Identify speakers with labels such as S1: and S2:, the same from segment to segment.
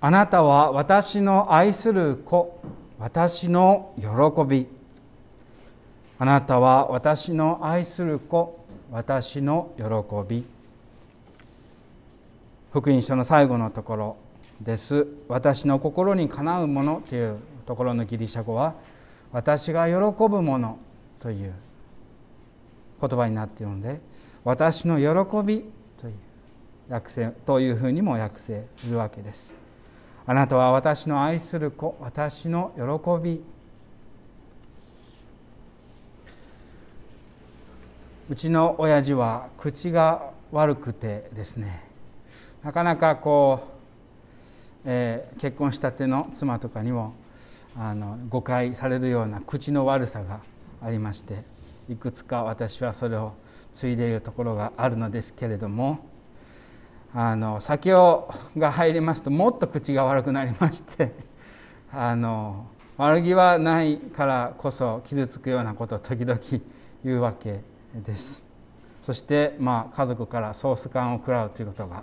S1: あなたは私の愛する子。私の喜び。あなたは私の愛する子。私の喜び。福音書の最後のところです。私の心にかなうものというところのギリシャ語は私が喜ぶものという言葉になっているので私の喜びという訳せというふうにも訳せるわけです。あなたは私の愛する子私の喜び。うちの親父は口が悪くてですねなかなかこう、えー、結婚したての妻とかにもあの誤解されるような口の悪さがありましていくつか私はそれを継いでいるところがあるのですけれどもあの酒をが入りますともっと口が悪くなりまして あの悪気はないからこそ傷つくようなことを時々言うわけです。そしてまあ家族からソース感を食らうということが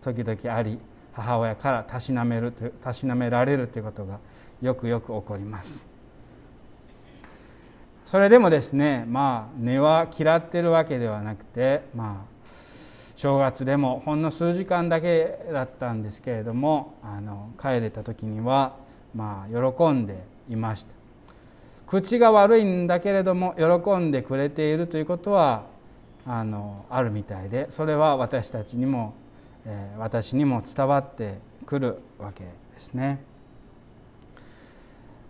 S1: 時々あり母親からたしなめるたしなめられるということがよくよく起こります。それでもですねまあ根は嫌ってるわけではなくてまあ正月でもほんの数時間だけだったんですけれどもあの帰れた時にはまあ喜んでいました口が悪いんだけれども喜んでくれているということはあのあるみたいでそれは私たちにも、えー、私にも伝わってくるわけですね。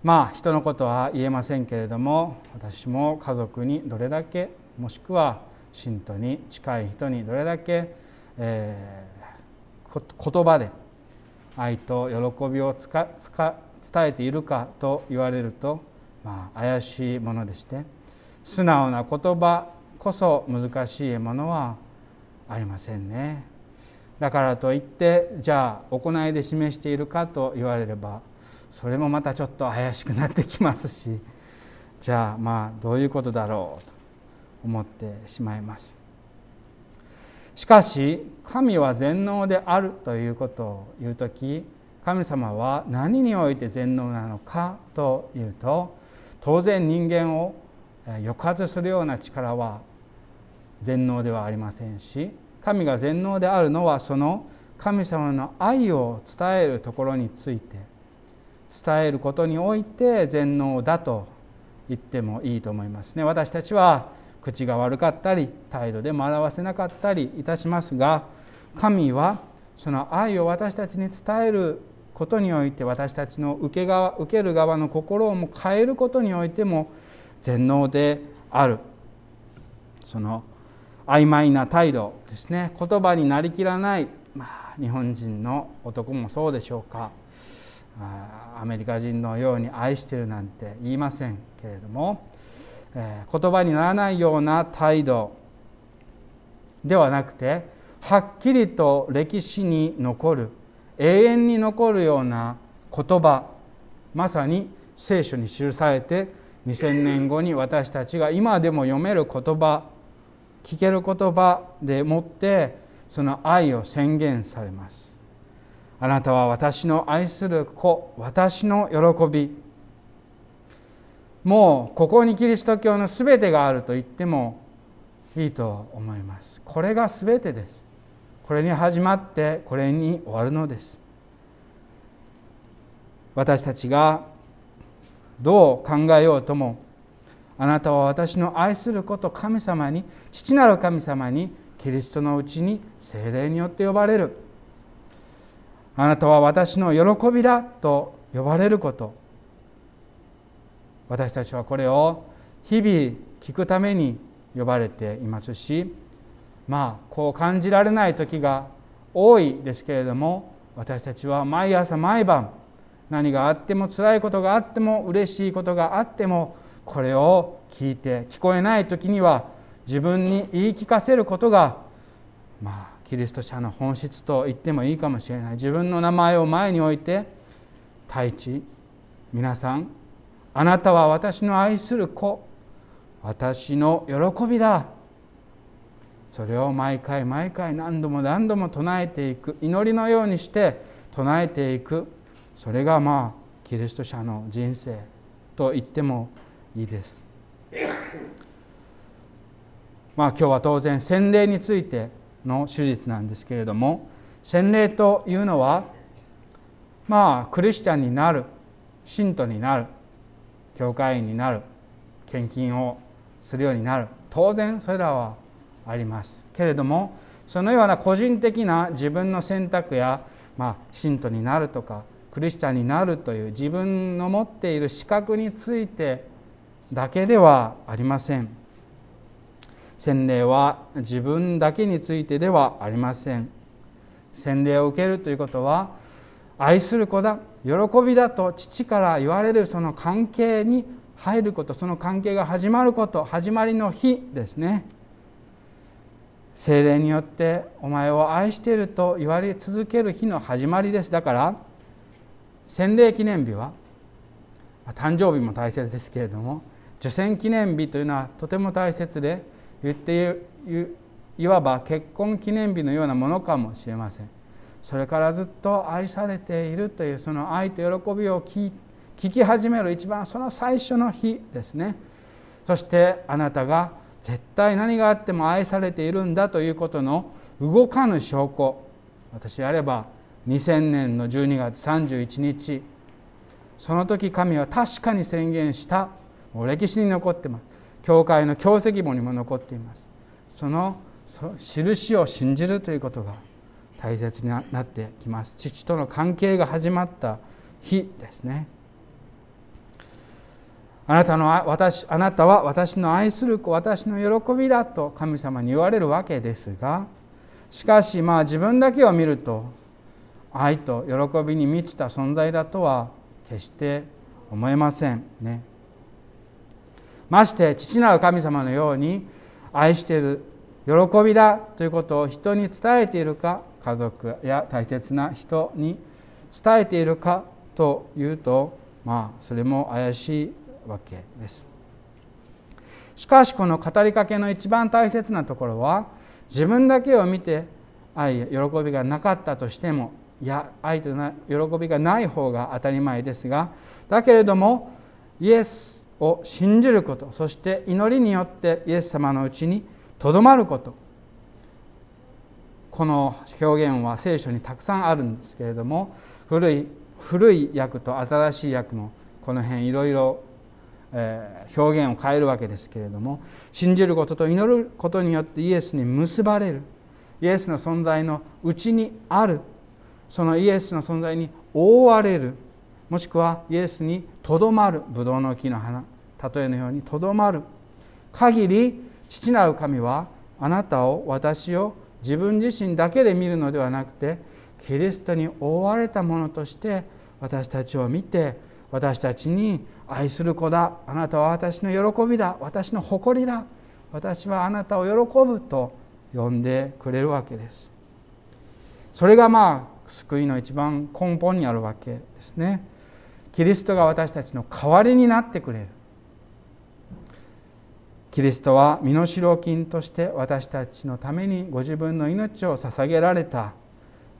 S1: まあ人のことは言えませんけれども私も家族にどれだけもしくは信徒に近い人にどれだけ、えー、言葉で愛と喜びをつかつか伝えているかと言われるとまあ、怪しいものでして素直な言葉こそ難しいものはありませんね。だからといってじゃあ行いで示しているかと言われればそれもまたちょっと怪しくなってきますしじゃあまあどういうことだろうと。思ってしまいます。しかし神は全能であるということを言う時神様は何において全能なのかというと当然人間を抑圧するような力は全能ではありませんし神が全能であるのはその神様の愛を伝えるところについて伝えることにおいて全能だと言ってもいいと思いますね。私たちは口が悪かったり態度でも表せなかったりいたしますが神はその愛を私たちに伝えることにおいて私たちの受け側受ける側の心をも変えることにおいても全能である。その曖昧な態度ですね。言葉になりきらない、まあ、日本人の男もそうでしょうか。アメリカ人のように愛してるなんて言いませんけれども、え、言葉にならないような態度ではなくてはっきりと歴史に残る永遠に残るような言葉まさに聖書に記されて2000年後に私たちが今でも読める言葉聞ける言葉でもってその愛を宣言されます。あなたは私の愛する子私の喜びもうここにキリスト教の全てがあると言ってもいいと思います。これが全てです。これに始まってこれに終わるのです。私たちがどう考えようともあなたは私の愛すること神様に父なる神様にキリストのうちに精霊によって呼ばれる。あなたは私の喜びだと呼ばれること私たちはこれを日々聞くために呼ばれていますしまあこう感じられない時が多いですけれども私たちは毎朝毎晩何があっても辛いことがあっても嬉しいことがあってもこれを聞いて聞こえない時には自分に言い聞かせることがまあキリスト者の本質と言ってもいいかもしれない。自分の名前を前に置いて太一皆さんあなたは私の愛する子。私の喜びだ。それを毎回毎回何度も何度も唱えていく。祈りのようにして唱えていく。それがまあキリスト者の人生と言ってもいいです。まあ今日は当然洗礼についての手術なんですけれども洗礼というのはまあクリスチャンになる信徒になる教会員になる献金をするようになる。当然それらはあります。けれどもそのような個人的な自分の選択や、まあ、信徒になるとかクリスチャンになるという自分の持っている資格についてだけではありません。洗礼は自分だけについてではありません。洗礼を受けるということは愛する子だ。喜びだと父から言われるその関係に入ることその関係が始まること始まりの日ですね。精霊によってお前を愛していると言われ続ける日の始まりです。だから洗礼記念日は誕生日も大切ですけれども受洗記念日というのはとても大切で言っていわば結婚記念日のようなものかもしれません。それからずっと愛されているというその愛と喜びを聞き始める一番その最初の日ですね。そしてあなたが絶対何があっても愛されているんだということの動かぬ証拠。私あれば2000年の12月31日その時神は確かに宣言した。もう歴史に残ってます。教会の教石簿にも残っています。その印を信じるということが大切になってきます。父との関係が始まった日ですね。あなたの私あなたは私の愛する子私の喜びだと神様に言われるわけですがしかしまあ自分だけを見ると愛と喜びに満ちた存在だとは決して思えませんね。まして父なる神様のように愛している喜びだということを人に伝えているか家族や大切な人に伝えているかというとまあそれも怪しいわけです。しかしこの語りかけの一番大切なところは自分だけを見て愛や喜びがなかったとしてもいや愛と喜びがない方が当たり前ですがだけれどもイエスを信じることそして祈りによってイエス様のうちにとどまること。この表現は聖書にたくさんあるんですけれども古い古い訳と新しい訳のこの辺いろいろ表現を変えるわけですけれども信じることと祈ることによってイエスに結ばれる。イエスの存在のうちにある。そのイエスの存在に覆われる。もしくはイエスにとどまる。ブドウの木の花。例えのようにとどまる。限り父なる神はあなたを私を自分自身だけで見るのではなくてキリストに覆われたものとして私たちを見て私たちに愛する子だあなたは私の喜びだ私の誇りだ私はあなたを喜ぶと呼んでくれるわけです。それがまあ救いの一番根本にあるわけですね。キリストが私たちの代わりになってくれる。キリストは身代金として私たちのためにご自分の命を捧げられた。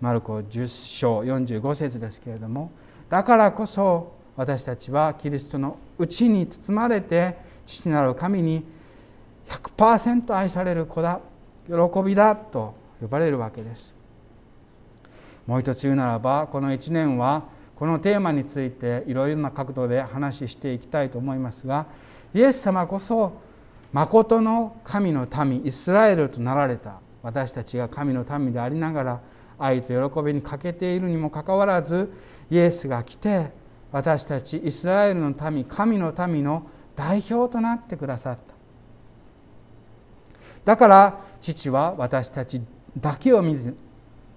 S1: マルコ10章45節ですけれどもだからこそ私たちはキリストのうちに包まれて父なる神に100%愛される子だ喜びだと呼ばれるわけです。もう一つ言うならばこの1年はこのテーマについていろいろな角度で話していきたいと思いますがイエス様こそ誠の神の民イスラエルとなられた。私たちが神の民でありながら愛と喜びに欠けているにもかかわらずイエスが来て私たちイスラエルの民神の民の代表となってくださった。だから父は私たちだけを見ず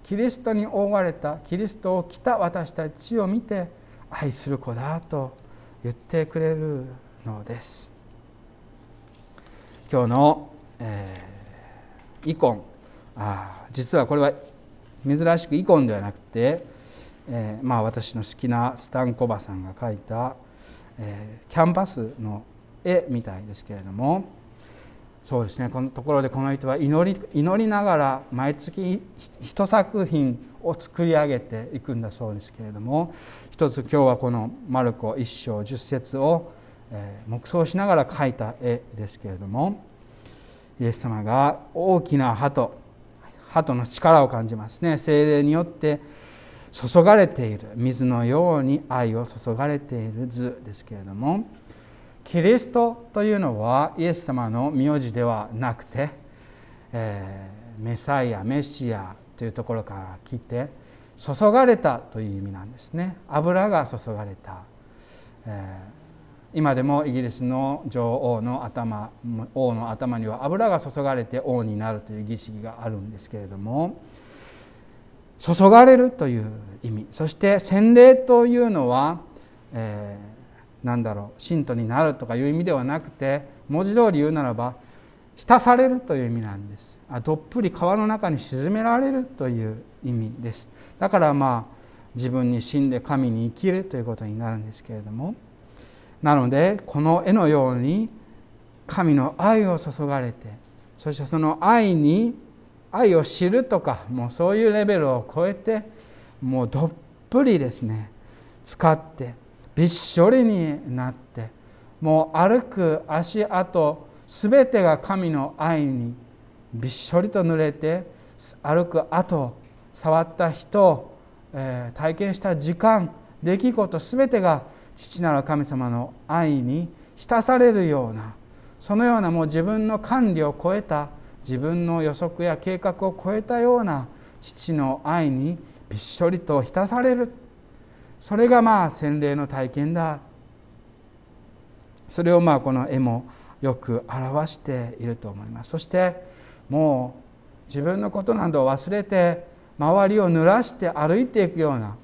S1: キリストに覆われたキリストを着た私たちを見て愛する子だと言ってくれるのです。今日の、えー、イコン。あ実はこれは珍しくイコンではなくてえー、まあ、私の好きなスタンコバさんが描いた、えー、キャンバスの絵みたいですけれどもそうですねこのところでこの人は祈り祈りながら毎月一作品を作り上げていくんだそうですけれども一つ今日はこのマルコ一章十節を黙想しながら描いた絵ですけれどもイエス様が大きな鳩鳩の力を感じますね。精霊によって注がれている水のように愛を注がれている図ですけれどもキリストというのはイエス様の名字ではなくて、えー、メサイアメシアというところから来て注がれたという意味なんですね。油が注がれた、えー、今でもイギリスの女王の頭王の頭には油が注がれて王になるという儀式があるんですけれども注がれるという意味そして洗礼というのは、えーなんだろう信徒になるとかいう意味ではなくて文字通り言うならば浸されるという意味なんです。あどっぷり川の中に沈められるという意味です。だからまあ自分に死んで神に生きるということになるんですけれどもなのでこの絵のように神の愛を注がれてそしてその愛に愛を知るとかもうそういうレベルを超えてもうどっぷりですね使ってびっしょりになってもう歩く足跡すべてが神の愛にびっしょりと濡れて歩く後触った人、えー、体験した時間出来事すべてが父なる神様の愛に浸されるようなそのようなもう自分の管理を超えた自分の予測や計画を超えたような父の愛にびっしょりと浸される。それがまあ洗礼の体験だ。それをまあこの絵もよく表していると思います。そしてもう自分のことなどを忘れて周りを濡らして歩いていくような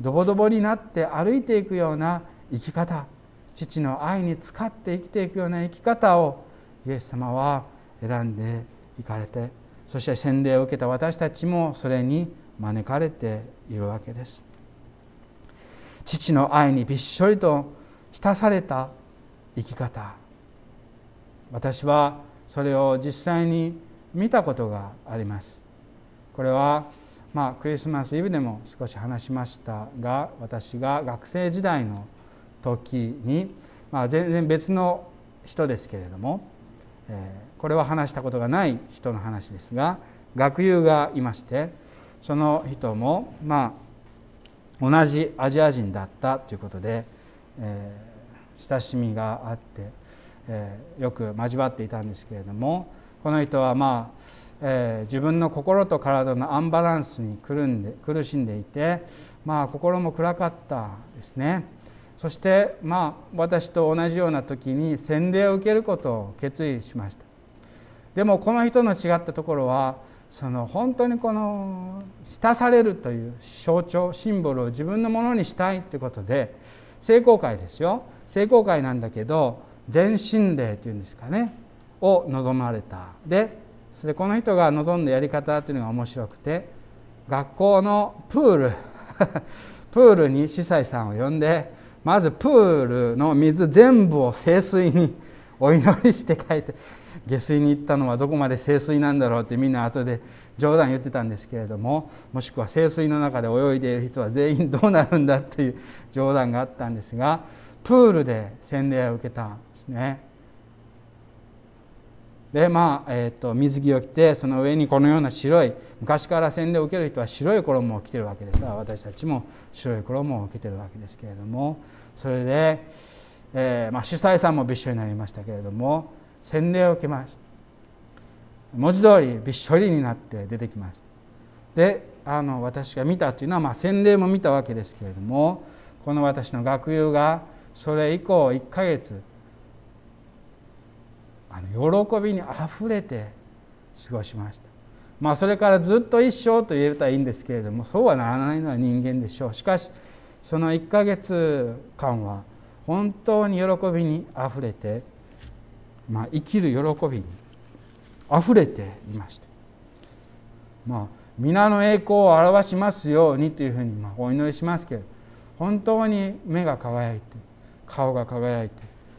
S1: ドボドボになって歩いていくような生き方父の愛に使って生きていくような生き方をイエス様は選んでいかれてそして洗礼を受けた私たちもそれに招かれているわけです。父の愛にびっしょりと浸された生き方私はそれを実際に見たことがありますこれはまあクリスマスイブでも少し話しましたが私が学生時代の時に、まあ、全然別の人ですけれども、えー、これは話したことがない人の話ですが学友がいましてその人もまあ同じアジア人だったということで、えー、親しみがあって、えー、よく交わっていたんですけれどもこの人はまあ、えー、自分の心と体のアンバランスに苦んで苦しんでいて、まあ、心も暗かったですね。そしてまあ私と同じような時に洗礼を受けることを決意しました。でもこの人の違ったところはその本当にこの浸されるという象徴シンボルを自分のものにしたいということで聖公会ですよ。聖公会なんだけど全身霊というんですかねを望まれた。でそれこの人が望んだやり方というのが面白くて学校のプール プールに司祭さんを呼んでまずプールの水全部を清水にお祈りして書いて下水に行ったのはどこまで清水なんだろうってみんな後で冗談言ってたんですけれどももしくは清水の中で泳いでいる人は全員どうなるんだっていう冗談があったんですがプールで洗礼を受けたんですね。でまあ、えーと、水着を着てその上にこのような白い昔から洗礼を受ける人は白い衣を着てるわけです。が私たちも白い衣を受けてるわけですけれどもそれで、えーまあ、主催さんもびっしょになりましたけれども洗礼を受けました。文字通りびっしょりになって出てきました。であの私が見たというのは、まあ、洗礼も見たわけですけれどもこの私の学友がそれ以降1ヶ月あの喜びにあふれて過ごしました。まあそれからずっと一生と言えたらいいんですけれどもそうはならないのは人間でしょう。しかしその1ヶ月間は本当に喜びにあふれてまあ、生きる喜びにあふれていました。まあ皆の栄光を表しますようにというふうにまあお祈りしますけど本当に目が輝いて顔が輝いて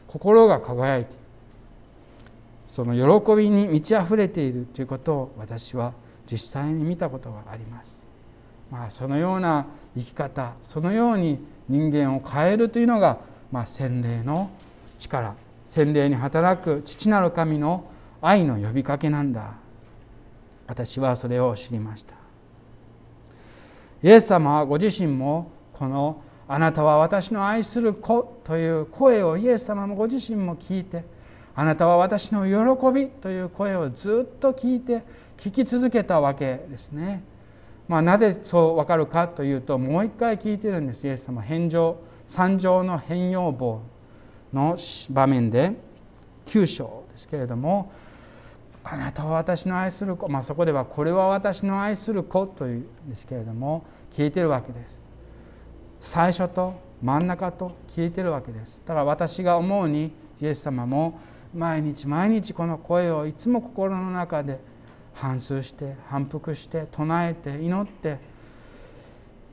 S1: 心が輝いてその喜びに満ち溢れているということを私は実際に見たことがあります。まあ、そのような生き方そのように人間を変えるというのが、まあ、洗礼の力洗礼に働く父なる神の愛の呼びかけなんだ。私はそれを知りました。イエス様はご自身もこの「あなたは私の愛する子」という声をイエス様もご自身も聞いて「あなたは私の喜び」という声をずっと聞いて聞き続けたわけですね。まあ、なぜそう分かるかというともう一回聞いてるんですイエス様。返上三条の変容棒の場面で9章ですけれども「あなたは私の愛する子」まあ、そこでは「これは私の愛する子」というんですけれども聞いてるわけです。最初と真ん中と聞いてるわけです。だ私が思うにイエス様も毎日毎日この声をいつも心の中で反芻して反復して唱えて祈って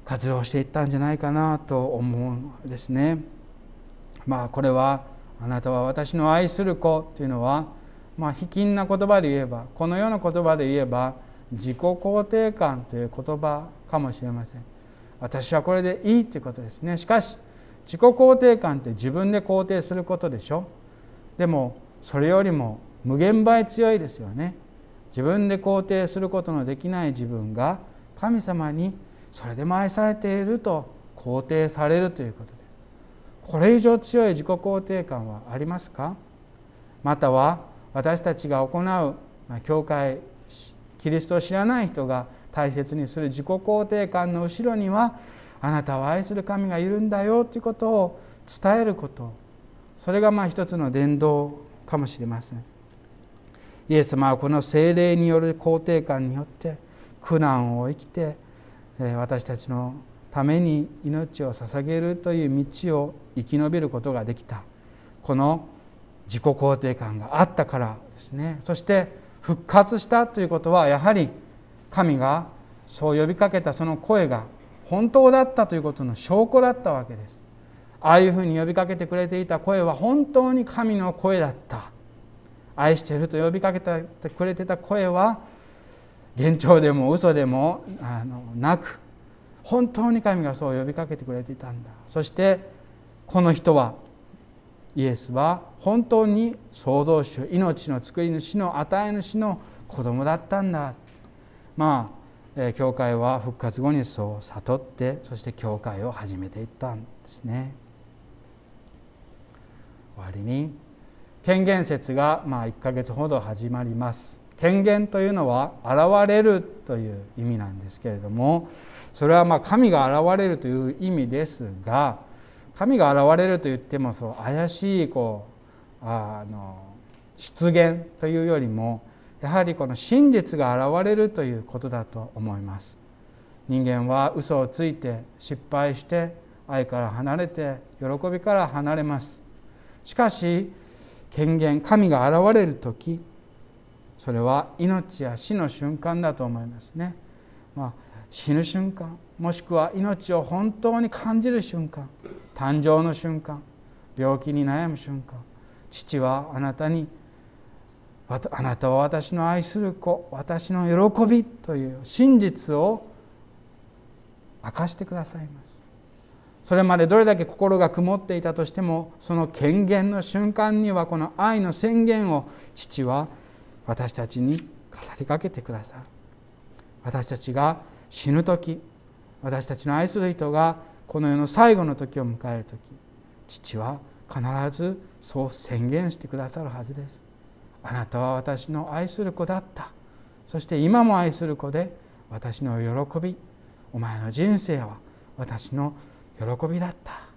S1: 活動していったんじゃないかなと思うんですね。まあこれはあなたは私の愛する子というのはまあ卑近な言葉で言えばこのような言葉で言えば自己肯定感という言葉かもしれません。私はこれでいいということですね。しかし自己肯定感って自分で肯定することでしょ？でもそれよりも無限倍強いですよね。自分で肯定することのできない自分が神様にそれでも愛されていると肯定されるということで。これ以上強い自己肯定感はありますか？または私たちが行う教会キリストを知らない人が大切にする自己肯定感の後ろにはあなたを愛する神がいるんだよということを伝えること。それがまあ一つの伝道かもしれません。イエス様はこの精霊による肯定感によって苦難を生きて私たちのために命を捧げるという道を生き延びることができた。この自己肯定感があったからですね。そして復活したということはやはり神がそう呼びかけたその声が本当だったということの証拠だったわけです。ああいうふうに呼びかけてくれていた声は本当に神の声だった。愛してると呼びかけてくれてた声は幻聴でも嘘でもあのなく本当に神がそう呼びかけてくれていたんだ。そしてこの人はイエスは本当に創造主命の作り主の与え主の子供だったんだ。まあ教会は復活後にそう悟ってそして教会を始めていったんですね。終わりに権限説がまあ1ヶ月ほど始まります。権限というのは現れるという意味なんですけれどもそれはまあ神が現れるという意味ですが神が現れると言ってもそう怪しいこうあの出現というよりもやはりこの真実が現れるということだと思います。人間は嘘をついて失敗して愛から離れて喜びから離れます。しかし権限神が現れる時それは命や死の瞬間だと思いますね、まあ、死ぬ瞬間もしくは命を本当に感じる瞬間誕生の瞬間病気に悩む瞬間父はあなたにあなたは私の愛する子私の喜びという真実を明かしてくださいます。それまでどれだけ心が曇っていたとしてもその権限の瞬間にはこの愛の宣言を父は私たちに語りかけてくださる私たちが死ぬ時私たちの愛する人がこの世の最後の時を迎える時父は必ずそう宣言してくださるはずです。あなたは私の愛する子だった。そして今も愛する子で私の喜びお前の人生は私の喜びだった。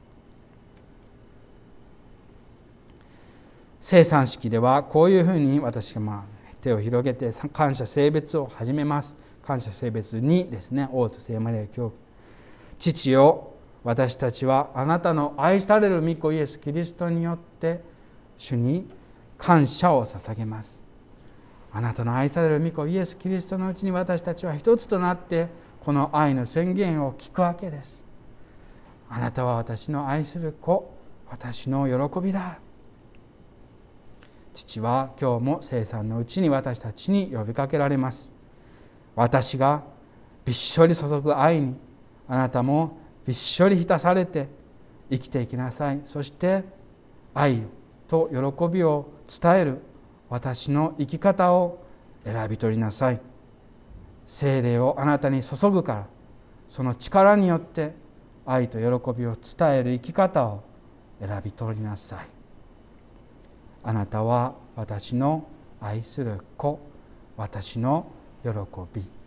S1: 生産式ではこういうふうに私がまあ手を広げて感謝性別を始めます。感謝性別2ですね王と聖マリア教。父よ私たちはあなたの愛される御子イエス・キリストによって主に感謝を捧げます。あなたの愛される御子イエス・キリストのうちに私たちは一つとなってこの愛の宣言を聞くわけです。あなたは私の愛する子私の喜びだ。父は今日も生産のうちに私たちに呼びかけられます。私がびっしょり注ぐ愛にあなたもびっしょり浸されて生きていきなさい。そして愛と喜びを伝える私の生き方を選び取りなさい。精霊をあなたに注ぐからその力によって愛と喜びを伝える生き方を選び取りなさい。あなたは私の愛する子私の喜び。